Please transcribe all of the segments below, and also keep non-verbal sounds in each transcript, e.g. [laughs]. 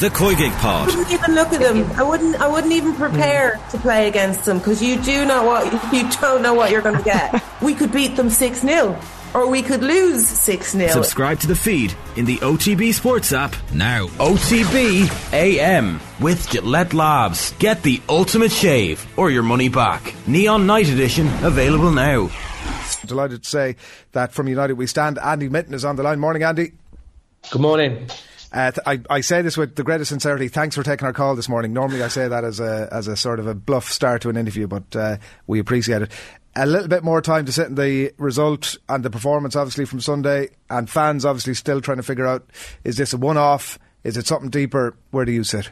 The Koigig Pod. I wouldn't even look at them. I wouldn't. I wouldn't even prepare to play against them because you do know what [laughs] you don't know what you're going to get. [laughs] we could beat them six 0 or we could lose 6 0. Subscribe to the feed in the OTB Sports app now. OTB AM with Gillette Labs. Get the ultimate shave or your money back. Neon Night Edition available now. Delighted to say that from United we stand. Andy Mitten is on the line. Morning, Andy. Good morning. Uh, I, I, say this with the greatest sincerity. Thanks for taking our call this morning. Normally, I say that as a as a sort of a bluff start to an interview, but uh, we appreciate it. A little bit more time to sit in the result and the performance, obviously from Sunday, and fans obviously still trying to figure out: is this a one-off? Is it something deeper? Where do you sit?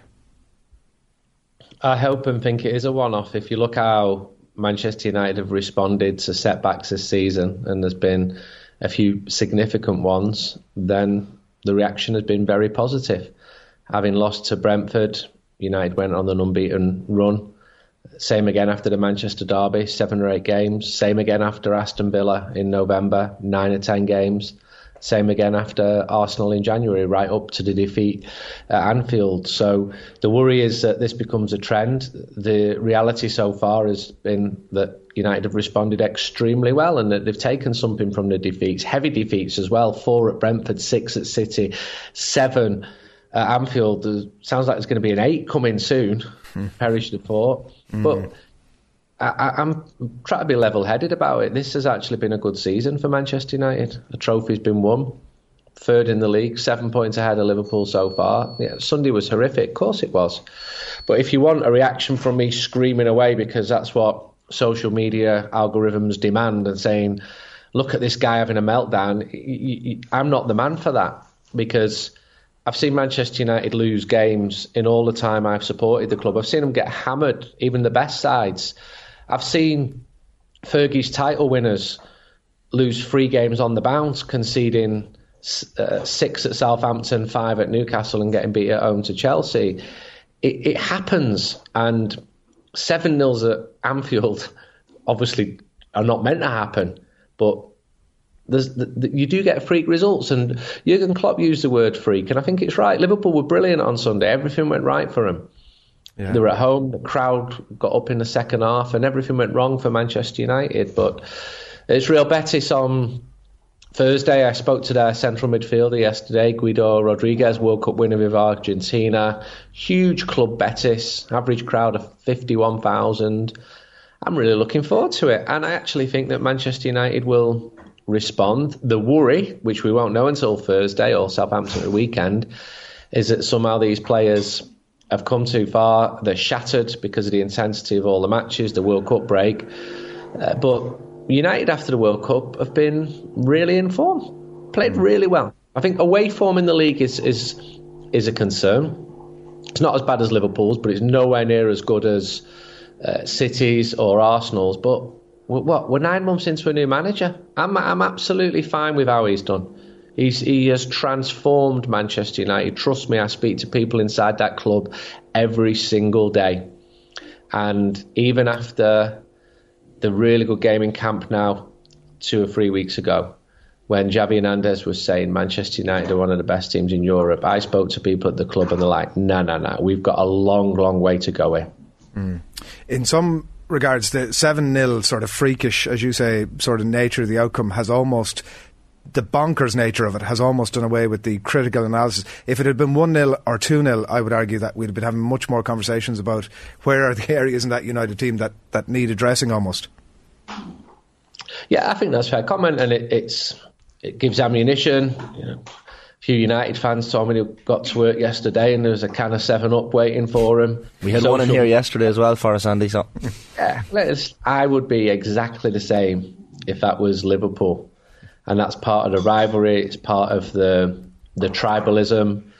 I hope and think it is a one-off. If you look how Manchester United have responded to setbacks this season, and there's been a few significant ones, then the reaction has been very positive. Having lost to Brentford, United went on an unbeaten run. Same again after the Manchester Derby, seven or eight games. Same again after Aston Villa in November, nine or ten games. Same again after Arsenal in January, right up to the defeat at Anfield. So the worry is that this becomes a trend. The reality so far has been that United have responded extremely well and that they've taken something from the defeats, heavy defeats as well. Four at Brentford, six at City, seven at Anfield. It sounds like there's going to be an eight coming soon. Hmm. Perish the thought. Mm. But I, am trying to be level headed about it. This has actually been a good season for Manchester United. A trophy's been won, third in the league, seven points ahead of Liverpool so far. Yeah, Sunday was horrific, of course it was. But if you want a reaction from me screaming away because that's what social media algorithms demand and saying, look at this guy having a meltdown, I'm not the man for that because. I've seen Manchester United lose games in all the time I've supported the club. I've seen them get hammered, even the best sides. I've seen Fergie's title winners lose three games on the bounce, conceding uh, six at Southampton, five at Newcastle, and getting beat at home to Chelsea. It, it happens, and seven nils at Anfield [laughs] obviously are not meant to happen, but there's, the, you do get freak results, and Jurgen Klopp used the word freak, and I think it's right. Liverpool were brilliant on Sunday; everything went right for them. Yeah. They were at home. The crowd got up in the second half, and everything went wrong for Manchester United. But it's Real Betis on Thursday. I spoke to their central midfielder yesterday, Guido Rodriguez, World Cup winner with Argentina. Huge club Betis, average crowd of 51,000. I'm really looking forward to it. And I actually think that Manchester United will respond. The worry, which we won't know until Thursday or Southampton at the weekend, is that somehow these players have come too far. They're shattered because of the intensity of all the matches, the World Cup break. Uh, but United after the World Cup have been really in form, played really well. I think away form in the league is is is a concern. It's not as bad as Liverpool's, but it's nowhere near as good as uh, City's or Arsenal's. But we're, what we're nine months into a new manager. I'm I'm absolutely fine with how he's done. He's, he has transformed Manchester United. Trust me, I speak to people inside that club every single day. And even after the really good game in Camp Nou, two or three weeks ago, when Xavi Hernandez was saying Manchester United are one of the best teams in Europe, I spoke to people at the club and they're like, no, no, no, we've got a long, long way to go here. Mm. In some regards, the 7 0 sort of freakish, as you say, sort of nature of the outcome has almost the bonkers nature of it has almost done away with the critical analysis. If it had been 1 0 or 2 0, I would argue that we'd have been having much more conversations about where are the [laughs] areas in that United team that, that need addressing almost. Yeah, I think that's a fair comment, and it, it's it gives ammunition. You know, a few United fans told me they got to work yesterday, and there was a can of Seven Up waiting for him. We had Social. one in here yesterday as well for us, Andy. So yeah, I would be exactly the same if that was Liverpool and that's part of the rivalry. It's part of the the tribalism.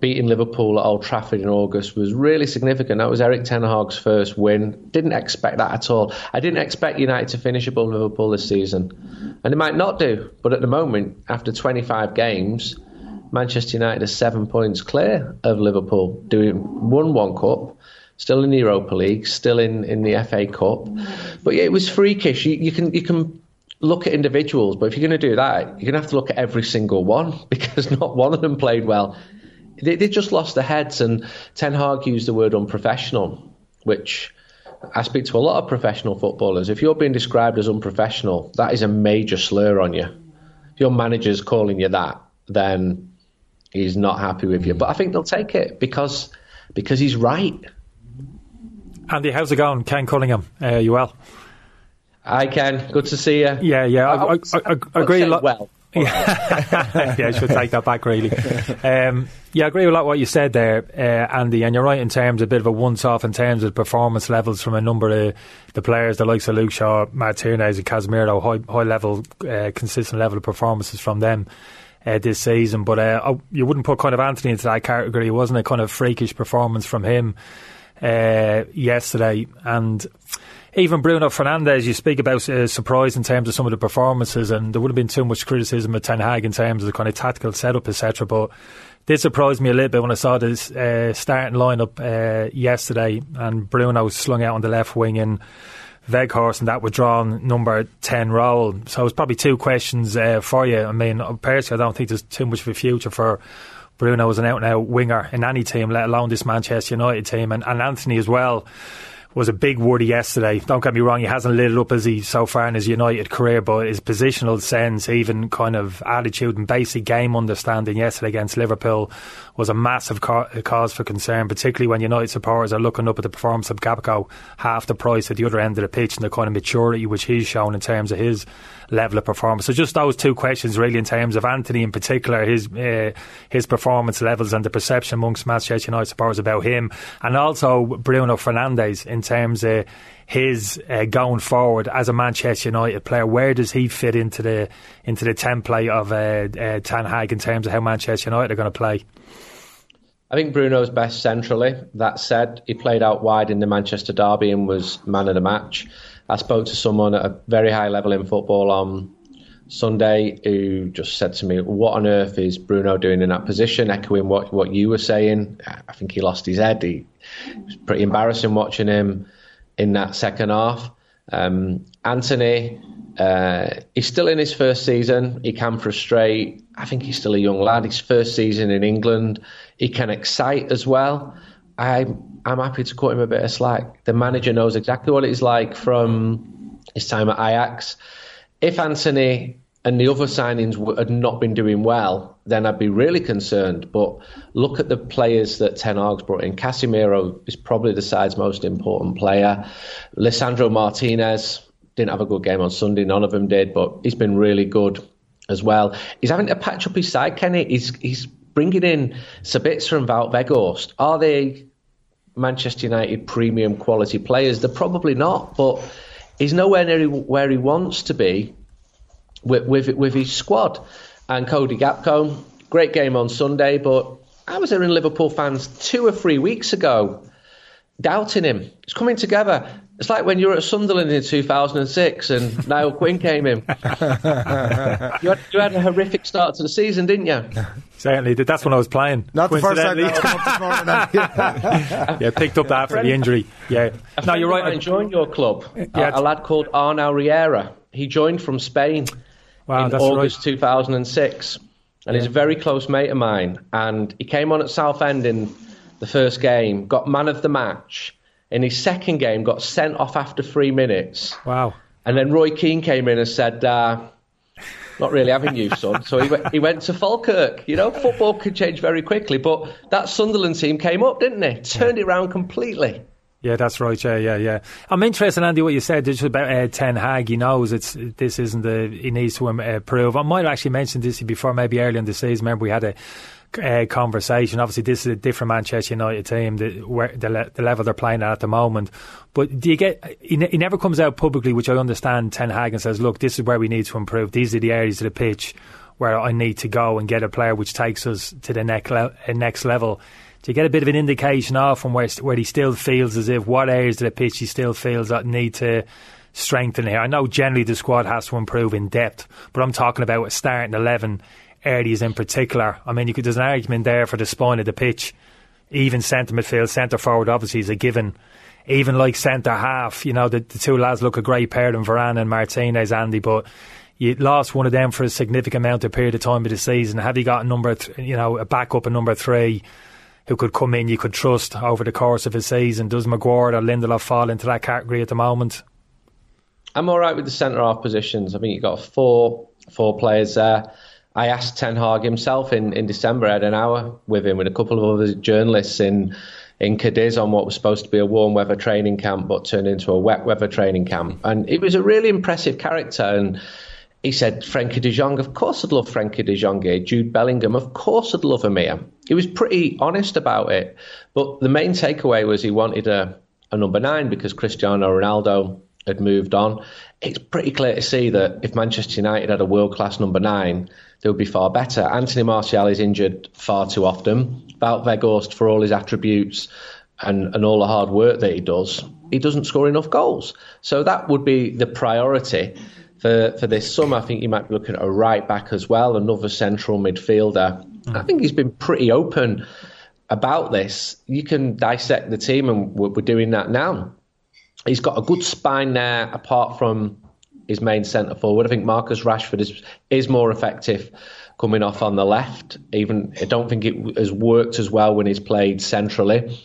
Beating Liverpool at Old Trafford in August was really significant. That was Erik Ten Hag's first win. Didn't expect that at all. I didn't expect United to finish above Liverpool this season, and they might not do. But at the moment, after 25 games, Manchester United are seven points clear of Liverpool, doing won one cup, still in the Europa League, still in, in the FA Cup. But yeah, it was freakish. You, you can you can look at individuals, but if you're going to do that, you're going to have to look at every single one [laughs] because not one of them played well. they, they just lost their heads. And Ten Hag used the word unprofessional, which I speak to a lot of professional footballers. If you're being described as unprofessional, that is a major slur on you. If your manager's calling you that, then he's not happy with you. But I think they'll take it because because he's right. Andy, how's it going? Ken Cunningham, uh, you well? Hi, Ken. Good to see you. Yeah, yeah. I, I, I, I agree a lot. Well. [laughs] yeah, [laughs] yeah, I should take that back, really. [laughs] Um, yeah, I agree with a lot what you said there, uh, Andy, and you're right in terms of a bit of a once-off in terms of performance levels from a number of the players, the likes of Luke Shaw, Martinez and Casemiro, high, high level, uh, consistent level of performances from them. Uh, this season, but uh, you wouldn't put kind of Antony into that category. It wasn't a kind of freakish performance from him uh, yesterday, and even Bruno Fernandes, you speak about uh, surprise in terms of some of the performances, and there would have been too much criticism of Ten Hag in terms of the kind of tactical setup, etc. But did surprise me a little bit when I saw this uh, starting lineup uh, yesterday, and Bruno was slung out on the left wing and Weghorst and that withdrawn number 10 role. So it's probably two questions uh, for you. I mean, personally, I don't think there's too much of a future for Bruno as an out and out winger in any team, let alone this Manchester United team, and, and Antony as well was a big worry yesterday. Don't get me wrong, he hasn't lit it up as he so far in his United career, but his positional sense, even kind of attitude and basic game understanding yesterday against Liverpool was a massive ca- cause for concern, particularly when United supporters are looking up at the performance of Gakpo, half the price at the other end of the pitch, and the kind of maturity which he's shown in terms of his level of performance. So just those two questions, really, in terms of Antony in particular, his uh, his performance levels and the perception amongst Manchester United supporters about him, and also Bruno Fernandes in terms of his uh, going forward as a Manchester United player. Where does he fit into the into the template of uh, uh, Ten Hag in terms of how Manchester United are going to play? I think Bruno's best centrally. That said, he played out wide in the Manchester derby and was man of the match. I spoke to someone at a very high level in football on Sunday who just said to me, "What on earth is Bruno doing in that position?" Echoing what what you were saying. I think he lost his head. He, it was pretty embarrassing watching him in that second half. Um, Antony, uh, he's still in his first season. He can frustrate. I think he's still a young lad. His first season in England. He can excite as well. I I'm happy to cut him a bit of slack. The manager knows exactly what it's like from his time at Ajax. If Antony and the other signings had not been doing well, then I'd be really concerned. But look at the players that Ten Hag's brought in. Casemiro is probably the side's most important player. Lisandro Martinez didn't have a good game on Sunday. None of them did, but he's been really good as well. He's having to patch up his side, Kenny. He's he's bringing in Sabitzer and Weghorst. Are they Manchester United premium quality players. They're probably not, but he's nowhere near where he wants to be with, with, with his squad. And Cody Gakpo, great game on Sunday, but I was hearing Liverpool fans two or three weeks ago doubting him. It's coming together. It's like when you were at Sunderland in 2006 and [laughs] Niall Quinn came in. you, had, you, had, a horrific start to the season, didn't you? Certainly did. That's when I was playing. Not the first time. [laughs] [laughs] yeah, picked up that after the injury. Yeah. A no, you're right. I joined your club. Yeah, a, a lad called Arnau Riera. He joined from Spain wow, in August right. 2006, and yeah. he's a very close mate of mine. And he came on at Southend in the first game, got man of the match in his second game, got sent off after three minutes. Wow. And then Roy Keane came in and said, uh, not really having you, son. So he went, he went to Falkirk. You know, football could change very quickly, but that Sunderland team came up, didn't they? Turned it around completely. Yeah, that's right. Yeah, yeah, yeah. I'm interested, Andy, what you said just about uh, Ten Hag. He knows it's this isn't the he needs to improve. I might have actually mentioned this before, maybe early in the season. Remember, we had a uh, conversation. Obviously, this is a different Manchester United team, the, where the, le- the level they're playing at at the moment. But do you get? He, he, never comes out publicly, which I understand. Ten Hag and says, "Look, this is where we need to improve. These are the areas of the pitch where I need to go and get a player which takes us to the next le- uh, next level." Do you get a bit of an indication off from where where he still feels as if what areas of the pitch he still feels that need to strengthen here? I know generally the squad has to improve in depth, but I'm talking about a starting eleven areas in particular. I mean, you could, there's an argument there for the spine of the pitch. Even centre midfield, centre forward, obviously, is a given. Even like centre half, you know, the, the two lads look a great pair in Varane and Martinez, Andy, but you lost one of them for a significant amount of period of time of the season. Have you got a number, th- you know, a backup, a number three? who could come in you could trust over the course of a season. Does Maguire or Lindelof fall into that category at the moment? I'm all right with the centre half positions. I think you've got four four players there. I asked Ten Hag himself in, in December. I had an hour with him with a couple of other journalists in in Cadiz on what was supposed to be a warm weather training camp, but turned into a wet weather training camp. And it was a really impressive character. And he said, Frankie de Jong, of course I'd love Frankie de Jong here. Jude Bellingham, of course I'd love him here. He was pretty honest about it. But the main takeaway was he wanted a, a number nine because Cristiano Ronaldo had moved on. It's pretty clear to see that if Manchester United had a world class number nine, they would be far better. Anthony Martial is injured far too often. Weghorst, for all his attributes and, and all the hard work that he does, he doesn't score enough goals. So that would be the priority for, for this summer. I think you might be looking at a right back as well, another central midfielder. Mm. I think he's been pretty open about this. You can dissect the team, and we're, we're doing that now. He's got a good spine there, apart from his main centre forward. I think Marcus Rashford is is more effective coming off on the left. Even I don't think it has worked as well when he's played centrally,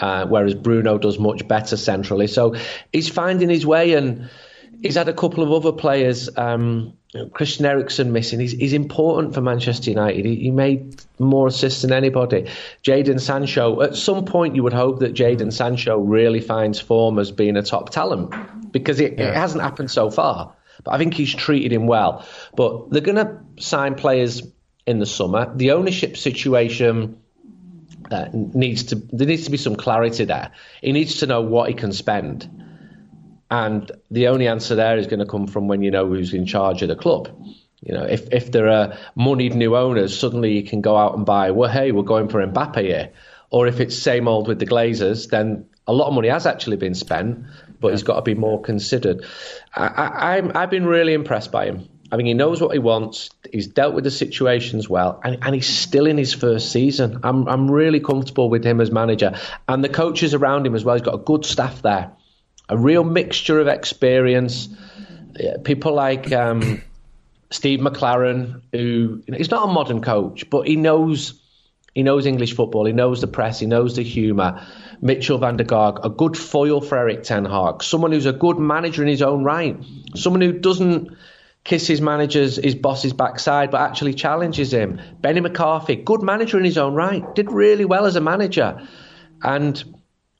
uh, whereas Bruno does much better centrally. So he's finding his way, and he's had a couple of other players. Um, Christian Eriksen missing. He's, he's important for Manchester United. He, he made more assists than anybody. Jadon Sancho. At some point, you would hope that Jadon Sancho really finds form as being a top talent because it, yeah. it hasn't happened so far. But I think he's treated him well. But they're going to sign players in the summer. The ownership situation uh, needs to there needs to be some clarity there. He needs to know what he can spend, and the only answer there is going to come from when you know who's in charge of the club. You know, if if there are moneyed new owners, suddenly you can go out and buy. Well, hey, we're going for Mbappe here. Or if it's same old with the Glazers, then a lot of money has actually been spent, but yeah. he's got to be more considered. I, I, I've been really impressed by him. I mean, he knows what he wants. He's dealt with the situations well, and, and he's still in his first season. I'm I'm really comfortable with him as manager, and the coaches around him as well. He's got a good staff there, a real mixture of experience. People like um, Steve McClaren, who you know, he's not a modern coach, but he knows he knows English football. He knows the press. He knows the humour. Mitchel van der Gaag, a good foil for Erik Ten Hag, someone who's a good manager in his own right, someone who doesn't kiss his manager's, his boss's backside, but actually challenges him. Benny McCarthy, good manager in his own right, did really well as a manager. And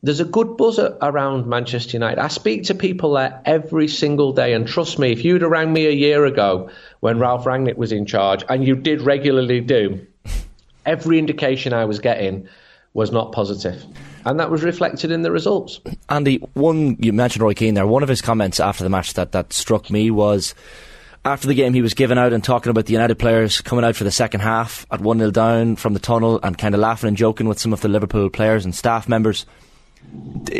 there's a good buzz around Manchester United. I speak to people there every single day, and trust me, if you'd have rang me a year ago when Ralf Rangnick was in charge, and you did regularly do, every indication I was getting was not positive. and that was reflected in the results. Andy, one you mentioned Roy Keane there. One of his comments after the match that, that struck me was after the game he was giving out and talking about the United players coming out for the second half at one 0 down from the tunnel and kind of laughing and joking with some of the Liverpool players and staff members.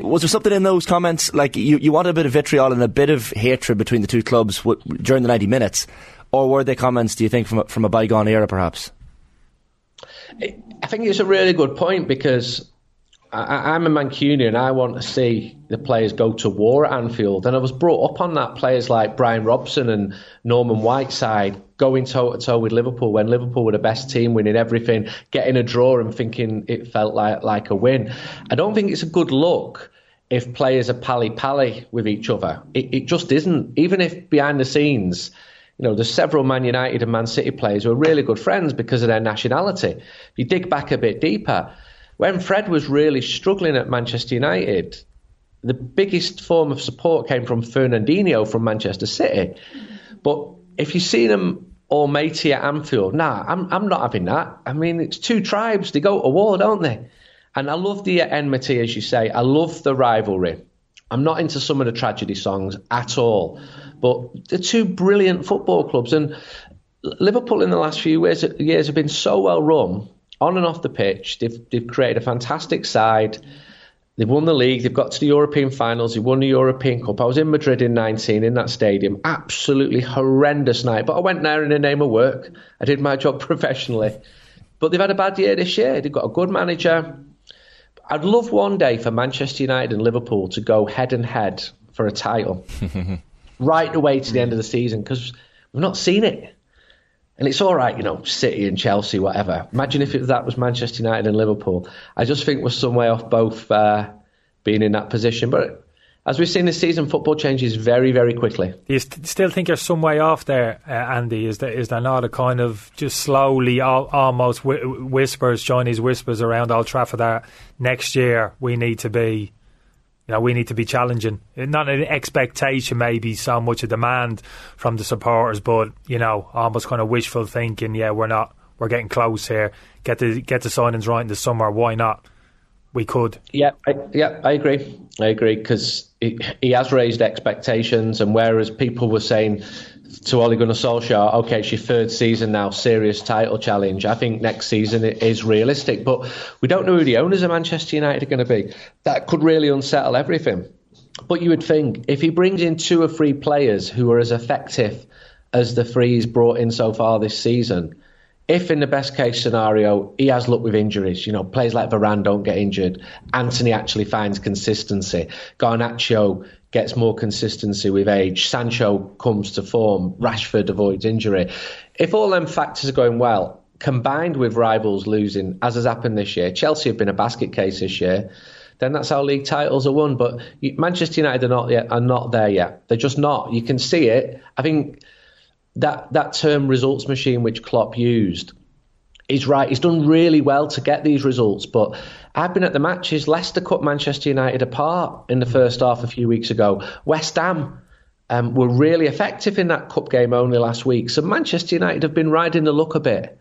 Was there something in those comments like you, you wanted a bit of vitriol and a bit of hatred between the two clubs w- during the ninety minutes, or were they comments? Do you think from a, from a bygone era, perhaps? I think it's a really good point because I, am a Mancunian. I want to see the players go to war at Anfield, and I was brought up on that. Players like Brian Robson and Norman Whiteside going toe to toe with Liverpool when Liverpool were the best team, winning everything, getting a draw, and thinking it felt like like a win. I don't think it's a good look if players are pally pally with each other. It, it just isn't. Even if behind the scenes you know, there's several Man United and Man City players who are really good friends because of their nationality. If you dig back a bit deeper, when Fred was really struggling at Manchester United, the biggest form of support came from Fernandinho from Manchester City. But if you see them all matey at Anfield, nah, I'm I'm not having that. I mean, it's two tribes; they go to war, don't they? And I love the enmity, as you say. I love the rivalry. I'm not into some of the tragedy songs at all, but they're two brilliant football clubs, and Liverpool in the last few years, years have been so well run on and off the pitch. They've, they've created a fantastic side. They've won the league. They've got to the European finals. They won the European Cup. I was in Madrid in 19 in that stadium. Absolutely horrendous night. But I went there in the name of work. I did my [laughs] job professionally. But they've had a bad year this year. They've got a good manager. I'd love one day for Manchester United and Liverpool to go head and head for a title [laughs] right away to the end of the season because We've not seen it. And it's all right, you know, City and Chelsea, whatever. Imagine if it, that was Manchester United and Liverpool. I just think we're some way off both uh, being in that position. But as we've seen this season, football changes very, very quickly. Do you st- still think you're some way off there, uh, Andy? Is there, is there not a kind of just slowly, al- almost wh- whispers, Chinese whispers around Old Trafford that next year we need to be you know, we need to be challenging. Not an expectation, maybe so much a demand from the supporters, but you know, almost kind of wishful thinking. Yeah, we're not. We're getting close here. Get the get the signings right in the summer. Why not? We could. Yeah, I, yeah, I agree. I agree because he, he has raised expectations, and whereas people were saying to Ole Gunnar Solskjaer, okay, it's your third season now, serious title challenge. I think next season it is realistic, but we don't know who the owners of Manchester United are going to be. That could really unsettle everything. But you would think if he brings in two or three players who are as effective as the three he's brought in so far this season, if in the best case scenario he has luck with injuries, you know, players like Varane don't get injured, Antony actually finds consistency, Garnacho gets more consistency with age, Sancho comes to form, Rashford avoids injury. If all them factors are going well, combined with rivals losing, as has happened this year, Chelsea have been a basket case this year. Then that's how league titles are won. But Manchester United are not yet are not there yet. They're just not. You can see it. I think that that term results machine which Klopp used is right. He's done really well to get these results, but I've been at the matches. Leicester cut Manchester United apart in the first half a few weeks ago. West Ham um, were really effective in that cup game only last week. So Manchester United have been riding the luck a bit.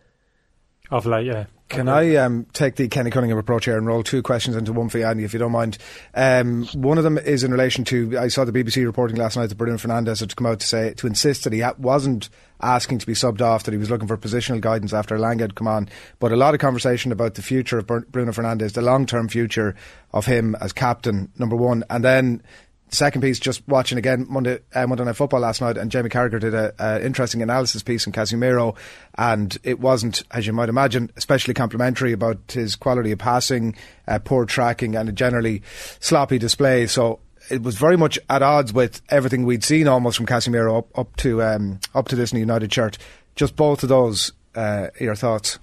Of late, yeah. Can I um, take the Kenny Cunningham approach here and roll two questions into one for you, Andy, if you don't mind? Um, one of them is in relation to I saw the BBC reporting last night that Bruno Fernandes had come out to say to insist that he wasn't asking to be subbed off, that he was looking for positional guidance after Lang had come on. But a lot of conversation about the future of Bruno Fernandes, the long term future of him as captain, number one, and then second piece, just watching again Monday, uh, Monday Night Football last night, and Jamie Carragher did an interesting analysis piece on Casemiro, and it wasn't, as you might imagine, especially complimentary about his quality of passing, uh, poor tracking, and a generally sloppy display. So it was very much at odds with everything we'd seen almost from Casemiro up, up to um, up to this United shirt. Just both of those, uh, your thoughts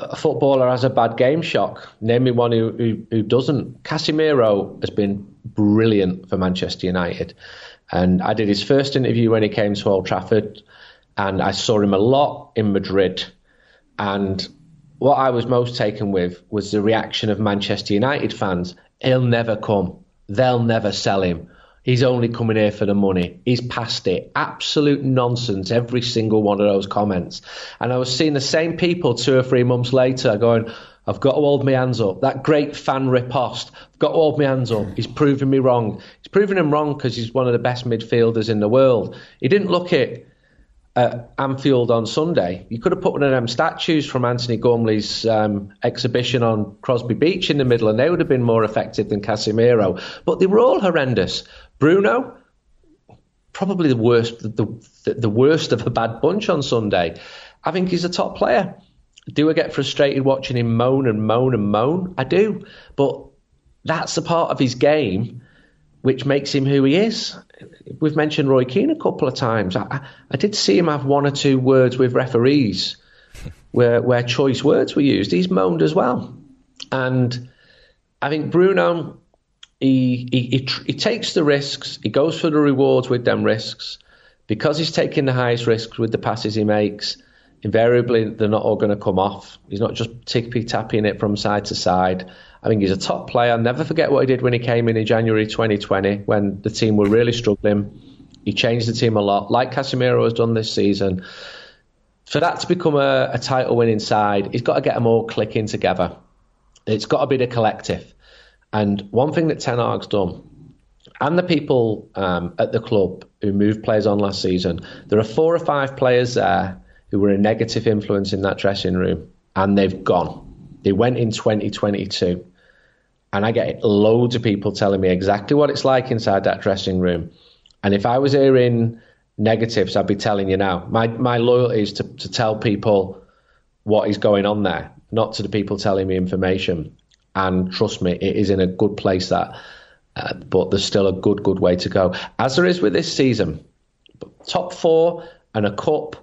a footballer has a bad game shock. Name me one who, who, who doesn't. Casemiro has been brilliant for Manchester United. And I did his first interview when he came to Old Trafford, and I saw him a lot in Madrid. And what I was most taken with was the reaction of Manchester United fans. He'll never come. They'll never sell him. He's only coming here for the money. He's past it. Absolute nonsense, every single one of those comments. And I was seeing the same people two or three months later going, I've got to hold my hands up. That great fan riposte. I've got to hold my hands up. He's proving me wrong. He's proving him wrong because he's one of the best midfielders in the world. He didn't look it at Anfield on Sunday. You could have put one of them statues from Antony Gormley's um, exhibition on Crosby Beach in the middle, and they would have been more effective than Casemiro. But they were all horrendous. Bruno, probably the worst, the, the, the worst of a bad bunch on Sunday. I think he's a top player. Do I get frustrated watching him moan and moan and moan? I do. But that's the part of his game which makes him who he is. We've mentioned Roy Keane a couple of times. I, I did see him have one or two words with referees [laughs] where, where choice words were used. He's moaned as well. And I think Bruno, he, he, he, he takes the risks, he goes for the rewards with them risks. Because he's taking the highest risks with the passes he makes, invariably they're not all going to come off. He's not just tippy tapping it from side to side. I think he's a top player. I'll never forget what he did when he came in in January 2020 when the team were really struggling. He changed the team a lot, like Casemiro has done this season. For that to become a, a title winning side, he's got to get them all clicking together. It's got to be the collective. And one thing that Ten Hag's done, and the people um, at the club who moved players on last season, there are four or five players there who were a negative influence in that dressing room, and they've gone. They went in 2022. And I get loads of people telling me exactly what it's like inside that dressing room. And if I was hearing negatives, I'd be telling you now. My my loyalty is to, to tell people what is going on there, not to the people telling me information. And trust me, it is in a good place that, uh, but there's still a good, good way to go. As there is with this season, top four and a cup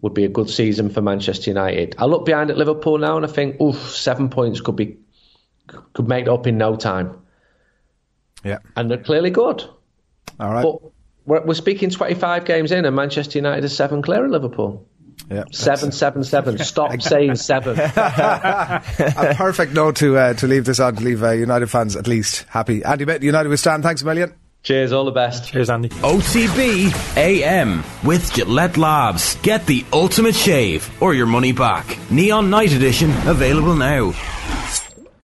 would be a good season for Manchester United. I look behind at Liverpool now and I think, oof, seven points could be could make it up in no time. Yeah. And they're clearly good. All right. But we're, we're speaking 25 games in, and Manchester United is seven clear of Liverpool. yeah. Seven, seven, seven. Stop [laughs] saying seven. [laughs] a perfect note to uh, to leave this on to leave uh, United fans at least happy. Andy Bit, United We Stand. Thanks a million. Cheers, all the best. Cheers, Andy. OTB AM with Gillette Labs. Get the ultimate shave or your money back. Neon Night Edition available now.